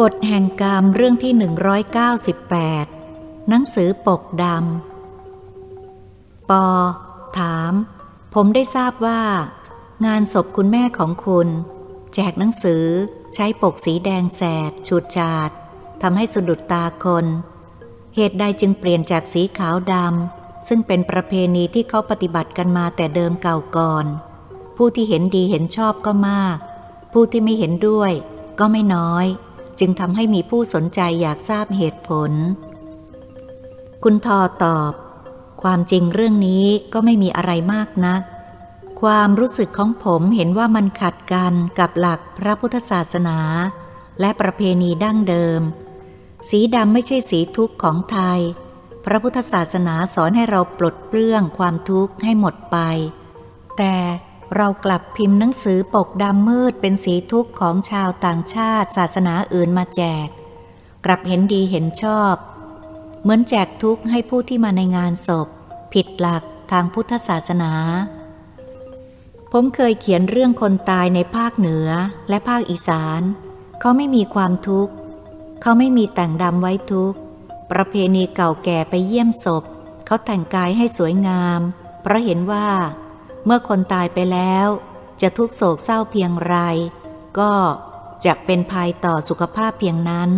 กฎแห่งกรรมเรื่องที่ 198 หนังสือปกดำ ปอ ถาม ผมได้ทราบว่า งานศพคุณแม่ของคุณ แจกหนังสือใช้ปกสีแดงแสบฉูดฉาดทำให้สะดุดตาคน เหตุใดจึงเปลี่ยนจากสีขาวดำ ซึ่งเป็นประเพณีที่เขาปฏิบัติกันมาแต่เดิมเก่าก่อน ผู้ที่เห็นดีเห็นชอบก็มาก ผู้ที่ไม่เห็นด้วยก็ไม่น้อย จึงทำให้มีผู้สนใจอยากทราบเหตุผล คุณทอตอบ ความจริงเรื่องนี้ก็ไม่มีอะไรมากนัก ความรู้สึกของผมเห็นว่ามันขัดกันกับหลักพระพุทธศาสนา และประเพณีดั้งเดิม สีดำไม่ใช่สีทุกข์ของไทย พระพุทธศาสนาสอนให้เราปลดเปลื้องความทุกข์ให้หมดไป แต่ เรากลับพิมพ์หนังสือปกดำมืดเป็นสีทุกข์ของชาวต่างชาติศาสนาอื่นมาแจก กลับเห็นดีเห็นชอบ เหมือนแจกทุกข์ให้ผู้ที่มาในงานศพ ผิดหลักทางพุทธศาสนา ผมเคยเขียนเรื่องคนตายในภาคเหนือและภาคอีสาน เขาไม่มีความทุกข์ เขาไม่มีแต่งดำไว้ทุกข์ ประเพณีเก่าแก่ไปเยี่ยมศพ เขาแต่งกายให้สวยงาม เพราะเห็นว่า เมื่อคนตายไปแล้ว จะทุกโศกเศร้าเพียงไร ก็จะเป็นภัยต่อสุขภาพเพียงนั้น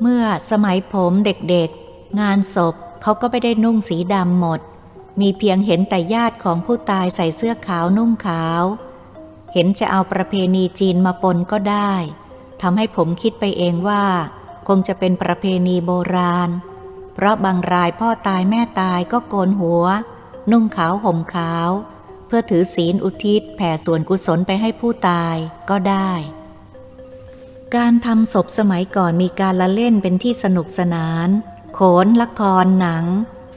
เมื่อสมัยผมเด็กๆ งานศพเขาก็ไม่ได้นุ่งสีดำหมด มีเพียงเห็นแต่ญาติของผู้ตายใส่เสื้อขาวนุ่งขาว เห็นจะเอาประเพณีจีนมาปนก็ได้ทำให้ผมคิดไปเองว่า คงจะเป็นประเพณีโบราณ เพราะบางรายพ่อตายแม่ตายก็โกนหัว นุ่งขาวห่มขาว เพื่อถือศีลอุทิศแผ่ส่วนกุศลไปให้ผู้ตายก็ได้ การทำศพสมัยก่อนมีการละเล่นเป็นที่สนุกสนาน โขนละครหนัง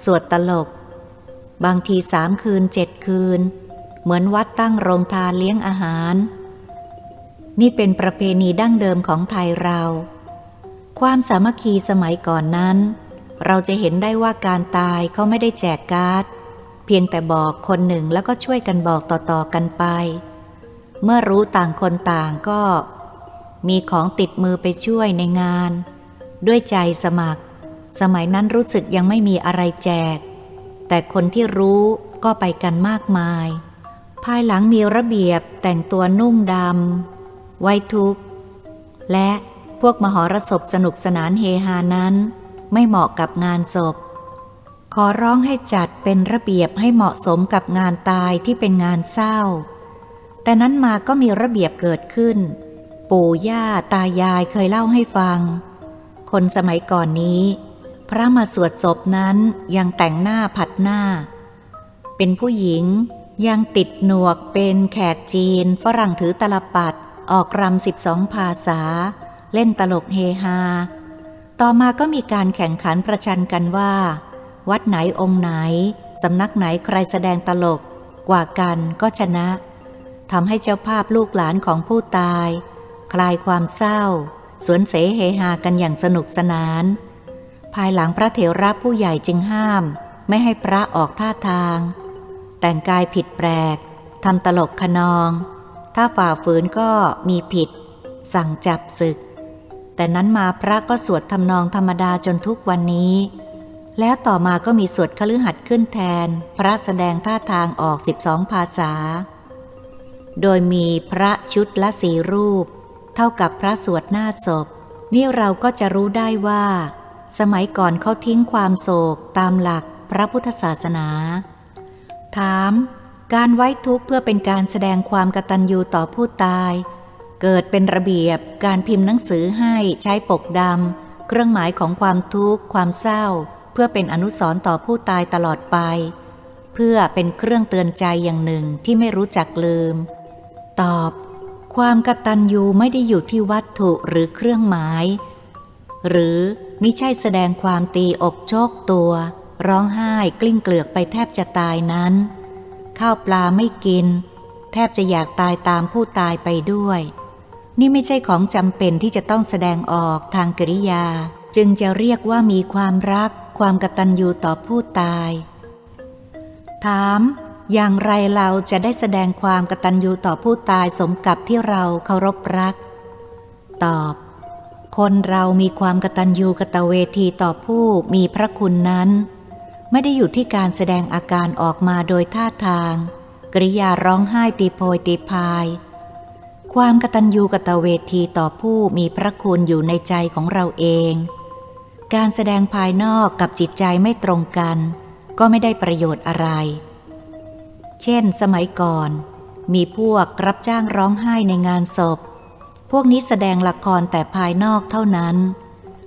สวดตลก บางทีสามคืนเจ็ดคืน เหมือนวัดตั้งโรงทานเลี้ยงอาหาร นี่เป็นประเพณีดั้งเดิมของไทยเรา ความสามัคคีสมัยก่อนนั้น เราจะเห็นได้ว่าการตายเขาไม่ได้แจกการ์ด เพียงแต่บอกคนหนึ่งแล้วก็ช่วยกันบอกต่อๆกันไป เมื่อรู้ต่างคนต่างก็ มีของติดมือไปช่วยในงาน ด้วยใจสมัคร สมัยนั้นรู้สึกยังไม่มีอะไรแจก แต่คนที่รู้ก็ไปกันมากมาย ภายหลังมีระเบียบแต่งตัวนุ่งดำไว้ทุกและพวกมหรสพสนุกสนานเฮฮานั้น ไม่เหมาะกับงานศพ ขอร้องให้จัดเป็นระเบียบให้เหมาะสมกับงานตายที่เป็นงานเศร้า แต่นั้นมาก็มีระเบียบเกิดขึ้น ปู่ย่าตายายเคยเล่าให้ฟัง คนสมัยก่อนนี้ พระมาสวดศพนั้นยังแต่งหน้าผัดหน้า เป็นผู้หญิงยังติดหนวกเป็นแขกจีน ฝรั่งถือตลปัดออกรำสิบสองภาษา เล่นตลกเฮฮา ต่อมาก็มีการแข่งขันประชันกันว่า วัดไหนองค์ไหน สำนักไหนใครแสดงตลก กว่ากันก็ชนะทำให้เจ้าภาพลูกหลานของผู้ตาย คลายความเศร้า สวนเสเฮฮากันอย่างสนุกสนาน ภายหลังพระเถระผู้ใหญ่จึงห้าม ไม่ให้พระออกท่าทาง แต่งกายผิดแปลกทำตลกขนอง ถ้าฝ่าฝืนก็มีผิด สั่งจับศึก แต่นั้นมาพระก็สวดทำนองธรรมดาจนทุกวันนี้ แล้วต่อมาก็มีสวดคฤหัสถ์ขึ้นแทน พระแสดงท่าทางออกสิบองภาษา โดยมีพระชุดละสีรูป เท่ากับพระสวดหน้าศพ นี่เราก็จะรู้ได้ว่า สมัยก่อนเขาทิ้งความโศกตามหลักพระพุทธศาสนา ถาม การไว้ทุกข์เพื่อเป็นการแสดงความกตัญญูต่อผู้ตาย เกิดเป็นระเบียบการพิมพ์หนังสือให้ใช้ปกดำเครื่องหมายของความทุกข์ความเศร้า พื่อเป็นอนุสรณ์ต่อผู้ตายตลอดไป เพื่อเป็นเครื่องเตือนใจอย่างหนึ่งที่ไม่รู้จักลืม ตอบ ความกตัญญูไม่ได้อยู่ที่วัตถุหรือเครื่องหมาย หรือมิใช่แสดงความตีอกโชกตัว ร้องไห้กลิ้งเกลือกไปแทบจะตายนั้น ข้าวปลาไม่กิน แทบจะอยากตายตามผู้ตายไปด้วย นี่ไม่ใช่ของจำเป็นที่จะต้องแสดงออกทางกริยา จึงจะเรียกว่ามีความรักความกตัญญูต่อผู้ตาย ถาม อย่างไรเราจะได้แสดงความกตัญญูต่อผู้ตายสมกับที่เราเคารพรัก ตอบ คนเรามีความกตัญญูกตเวทีต่อผู้มีพระคุณนั้น ไม่ได้อยู่ที่การแสดงอาการออกมาโดยท่าทาง กริยาร้องไห้ตีโพยตีพาย ความกตัญญูกตเวทีต่อผู้มีพระคุณอยู่ในใจของเราเอง การแสดงภายนอกกับจิตใจไม่ตรงกัน ก็ไม่ได้ประโยชน์อะไร เช่น สมัยก่อน มีพวกรับจ้างร้องไห้ในงานศพ พวกนี้แสดงละครแต่ภายนอกเท่านั้น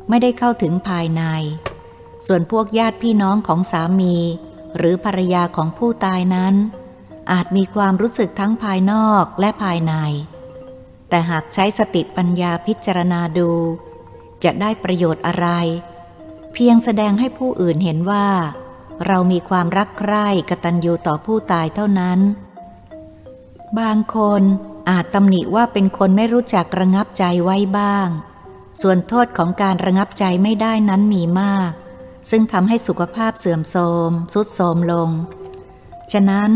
ไม่ได้เข้าถึงภายใน ส่วนพวกญาติพี่น้องของสามี หรือภรรยาของผู้ตายนั้น อาจมีความรู้สึกทั้งภายนอกและภายใน แต่หากใช้สติปัญญาพิจารณาดู จะได้ประโยชน์อะไร เพียงแสดงให้ผู้อื่นเห็นว่า เรามีความรักใคร่กตัญญูต่อผู้ตายเท่านั้น บางคนอาจตำหนิว่าเป็นคนไม่รู้จักระงับใจไว้บ้าง ส่วนโทษของการระงับใจไม่ได้นั้นมีมาก ซึ่งทำให้สุขภาพเสื่อมโทรมสุดโทรมลง ฉะนั้น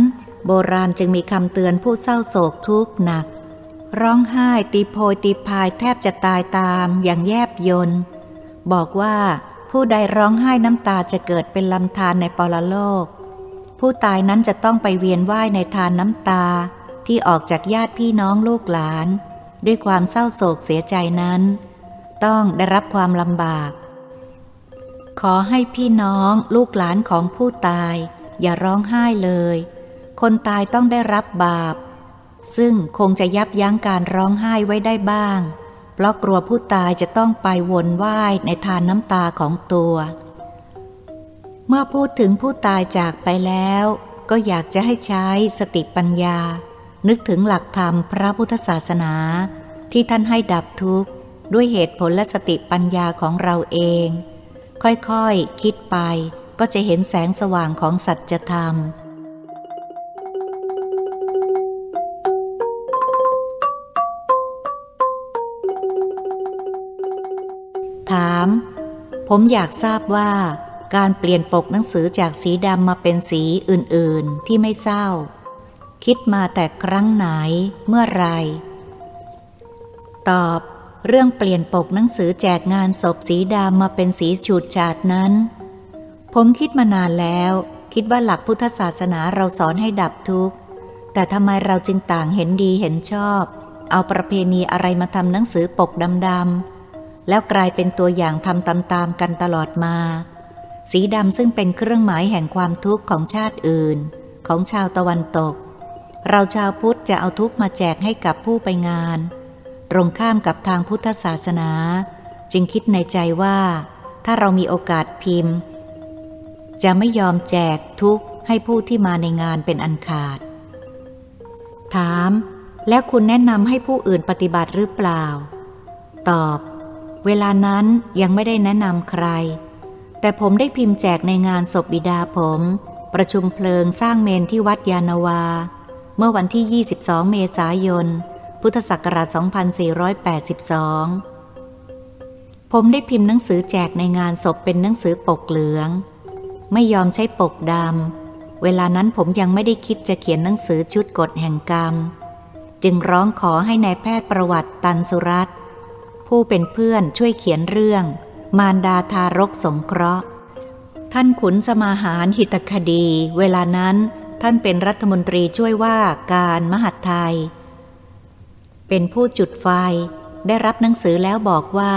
โบราณจึงมีคำเตือนผู้เศร้าโศกทุกข์หนัก ร้องไห้ตีโพยตีพายแทบจะตายตามอย่างแยบยนบอกว่า ผู้ใดร้องไห้น้ำตาจะเกิดเป็นลำธารในปรโลก ผู้ตายนั้นจะต้องไปเวียนว่ายในทานน้ำตาที่ออกจากญาติพี่น้องลูกหลาน ด้วยความเศร้าโศกเสียใจนั้น ต้องได้รับความลำบาก ขอให้พี่น้องลูกหลานของผู้ตาย อย่าร้องไห้เลย คนตายต้องได้รับบาป ซึ่งคงจะยับยั้งการร้องไห้ไว้ได้บ้าง เพราะกลัวผู้ตายจะต้องไปวนว่ายในทานน้ำตาของตัว เมื่อพูดถึงผู้ตายจากไปแล้ว ก็อยากจะให้ใช้สติปัญญา นึกถึงหลักธรรมพระพุทธศาสนา ที่ท่านให้ดับทุกข์ ด้วยเหตุผลและสติปัญญาของเราเอง ค่อยๆคิดไปก็จะเห็นแสงสว่างของสัจธรรม ผมอยากทราบว่า การเปลี่ยนปกหนังสือจากสีดำมาเป็นสีอื่นๆที่ไม่เศร้า คิดมาแต่ครั้งไหนเมื่อไร ตอบ เรื่องเปลี่ยนปกหนังสือแจกงานศพสีดำมาเป็นสีฉูดฉาดนั้น ผมคิดมานานแล้ว คิดว่าหลักพุทธศาสนาเราสอนให้ดับทุกข์ แต่ทำไมเราจึงต่างเห็นดีเห็นชอบ เอาประเพณีอะไรมาทำหนังสือปกดำๆ แล้วกลายเป็นตัวอย่างทำตามๆกันตลอดมา สีดำซึ่งเป็นเครื่องหมายแห่งความทุกข์ของชาติอื่น ของชาวตะวันตก เราชาวพุทธจะเอาทุกมาแจกให้กับผู้ไปงาน ตรงข้ามกับทางพุทธศาสนา จึงคิดในใจว่า ถ้าเรามีโอกาสพิมพ์ จะไม่ยอมแจกทุกให้ผู้ที่มาในงานเป็นอันขาด ถาม แล้วคุณแนะนำให้ผู้อื่นปฏิบัติหรือเปล่า ตอบ เวลานั้นยังไม่ได้แนะนำใคร แต่ผมได้พิมพ์แจกในงานศพบิดาผม ประชุมเพลิงสร้างเมนที่วัดยานาวา เมื่อวันที่ 22 เมษายน พุทธศักราช 2482 ผมได้พิมพ์หนังสือแจกในงานศพเป็นหนังสือปกเหลือง ไม่ยอมใช้ปกดำ เวลานั้นผมยังไม่ได้คิดจะเขียนหนังสือชุดกฎแห่งกรรม จึงร้องขอให้ในายแพทย์ประวัติตันสุรัต ผู้เป็นเพื่อนช่วยเขียนเรื่อง มารดาทารกสงเคราะห์ ท่านขุนสมาหารหิตคดี เวลานั้นท่านเป็นรัฐมนตรีช่วยว่าการมหาดไทย เป็นผู้จุดไฟได้รับหนังสือแล้วบอกว่า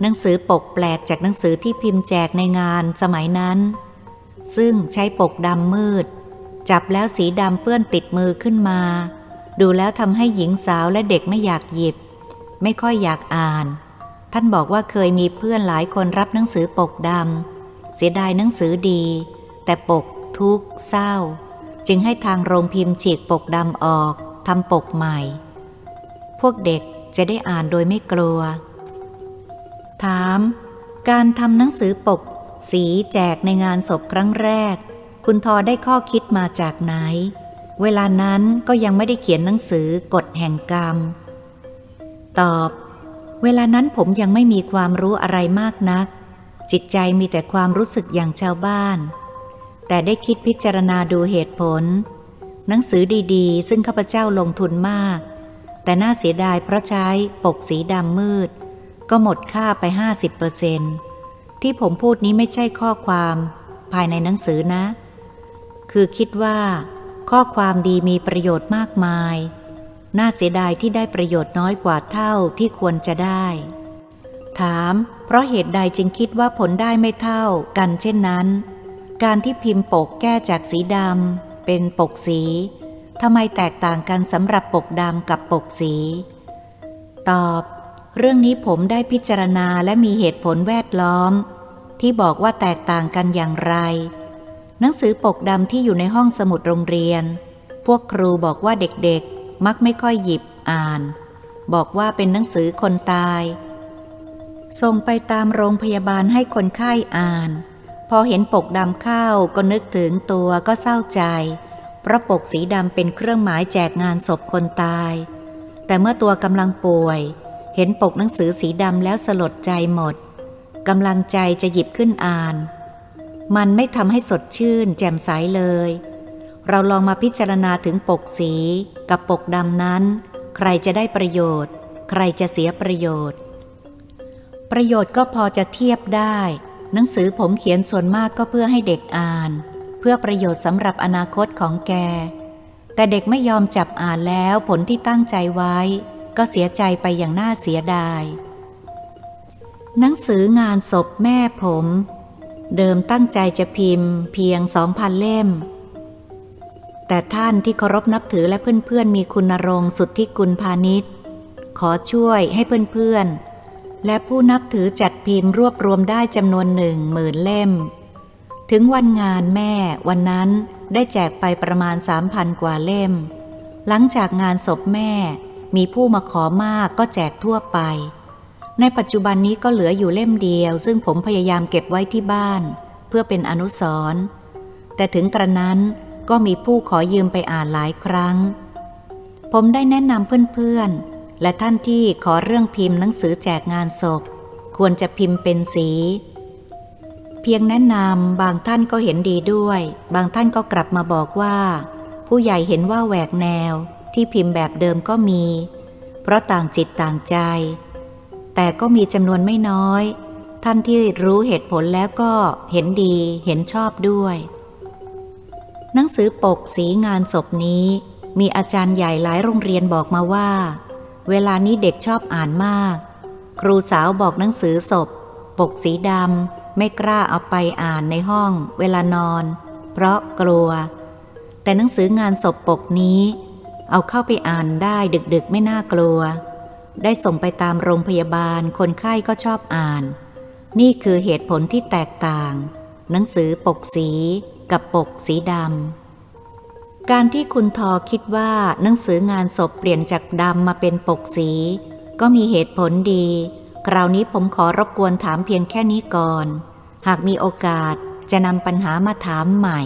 หนังสือปกแปลกจากหนังสือที่พิมพ์แจกในงานสมัยนั้น ซึ่งใช้ปกดำมืด จับแล้วสีดำเปื้อนติดมือขึ้นมา ดูแล้วทำให้หญิงสาวและเด็กไม่อยากหยิบ ไม่ค่อยอยากอ่าน ท่านบอกว่าเคยมีเพื่อนหลายคนรับหนังสือปกดำเสียดายหนังสือดี แต่ปกทุกเศร้า จึงให้ทางโรงพิมพ์ฉีกปกดำออกทำปกใหม่ พวกเด็กจะได้อ่านโดยไม่กลัว ถาม การทำหนังสือปกสีแจกในงานศพครั้งแรก คุณทอได้ข้อคิดมาจากไหน เวลานั้นก็ยังไม่ได้เขียนหนังสือกฎแห่งกรรม ตอบ เวลานั้นผมยังไม่มีความรู้อะไรมากนัก จิตใจมีแต่ความรู้สึกอย่างชาวบ้าน แต่ได้คิดพิจารณาดูเหตุผล หนังสือดีๆ ซึ่งข้าพเจ้าลงทุนมาก แต่น่าเสียดายเพราะใช้ปกสีดำมืด ก็หมดค่าไป 50เปอร์เซนที่ผมพูดนี้ไม่ใช่ข้อความภายในหนังสือนะ คือคิดว่า ข้อความดีมีประโยชน์มากมาย น่าเสียดายที่ได้ประโยชน์น้อยกว่าเท่าที่ควรจะได้ ถาม เพราะเหตุใดจึงคิดว่าผลได้ไม่เท่ากันเช่นนั้น การที่พิมพ์ปกแก้จากสีดำเป็นปกสีทำไมแตกต่างกันสำหรับปกดำกับปกสี ตอบ เรื่องนี้ผมได้พิจารณาและมีเหตุผลแวดล้อม ที่บอกว่าแตกต่างกันอย่างไร หนังสือปกดำที่อยู่ในห้องสมุดโรงเรียน พวกครูบอกว่าเด็กๆ มักไม่ค่อยหยิบอ่าน บอกว่าเป็นหนังสือคนตาย ส่งไปตามโรงพยาบาลให้คนไข้อ่าน พอเห็นปกดำเข้าก็นึกถึงตัวก็เศร้าใจเพราะปกสีดำเป็นเครื่องหมายแจกงานศพคนตาย แต่เมื่อตัวกำลังป่วย เห็นปกหนังสือสีดำแล้วสลดใจหมดกำลังใจจะหยิบขึ้นอ่าน มันไม่ทำให้สดชื่น แจ่มใสเลย เราลองมาพิจารณาถึงปกสีกับปกดำนั้น ใครจะได้ประโยชน์ ใครจะเสียประโยชน์ ประโยชน์ก็พอจะเทียบได้ หนังสือผมเขียนส่วนมากก็เพื่อให้เด็กอ่าน เพื่อประโยชน์สำหรับอนาคตของแก แต่เด็กไม่ยอมจับอ่านแล้วผลที่ตั้งใจไว้ ก็เสียใจไปอย่างน่าเสียดาย หนังสืองานศพแม่ผม เดิมตั้งใจจะพิมพ์ เพียงสองพันเล่ม แต่ท่านที่เคารพนับถือและเพื่อนๆ มีคุณรงสุดที่กุลพาณิชย์ ขอช่วยให้เพื่อนๆ และผู้นับถือจัดพิมพ์รวบรวมได้จำนวนหนึ่งหมื่นเล่ม ถึงวันงานแม่วันนั้นได้แจกไปประมาณสามพันกว่าเล่ม หลังจากงานศพแม่มีผู้มาขอมากก็แจกทั่วไป ในปัจจุบันนี้ก็เหลืออยู่เล่มเดียว ซึ่งผมพยายามเก็บไว้ที่บ้าน เพื่อเป็นอนุสรณ์แต่ถึงกระนั้น ก็มีผู้ขอยืมไปอ่านหลายครั้ง ผมได้แนะนำเพื่อนๆ และท่านที่ขอเรื่องพิมพ์หนังสือแจกงานศพ ควรจะพิมพ์เป็นสี เพียงแนะนำบางท่านก็เห็นดีด้วย บางท่านก็กลับมาบอกว่า ผู้ใหญ่เห็นว่าแหวกแนวที่พิมพ์แบบเดิมก็มี เพราะต่างจิตต่างใจ แต่ก็มีจำนวนไม่น้อย ท่านที่รู้เหตุผลแล้วก็เห็นดีเห็นชอบด้วย หนังสือปกสีงานศพนี้ มีอาจารย์ใหญ่หลายโรงเรียนบอกมาว่า เวลานี้เด็กชอบอ่านมาก ครูสาวบอกหนังสือศพ ปกสีดำไม่กล้าเอาไปอ่านในห้อง เวลานอน เพราะกลัว แต่หนังสืองานศพปกนี้ เอาเข้าไปอ่านได้ดึกๆไม่น่ากลัว ได้ส่งไปตามโรงพยาบาลคนไข้ก็ชอบอ่าน นี่คือเหตุผลที่แตกต่าง หนังสือปกสี กับปกสีดำ การที่คุณทอคิดว่าหนังสืองานศพเปลี่ยนจากดำมาเป็นปกสี ก็มีเหตุผลดี คราวนี้ผมขอรบกวนถามเพียงแค่นี้ก่อน หากมีโอกาสจะนำปัญหามาถามใหม่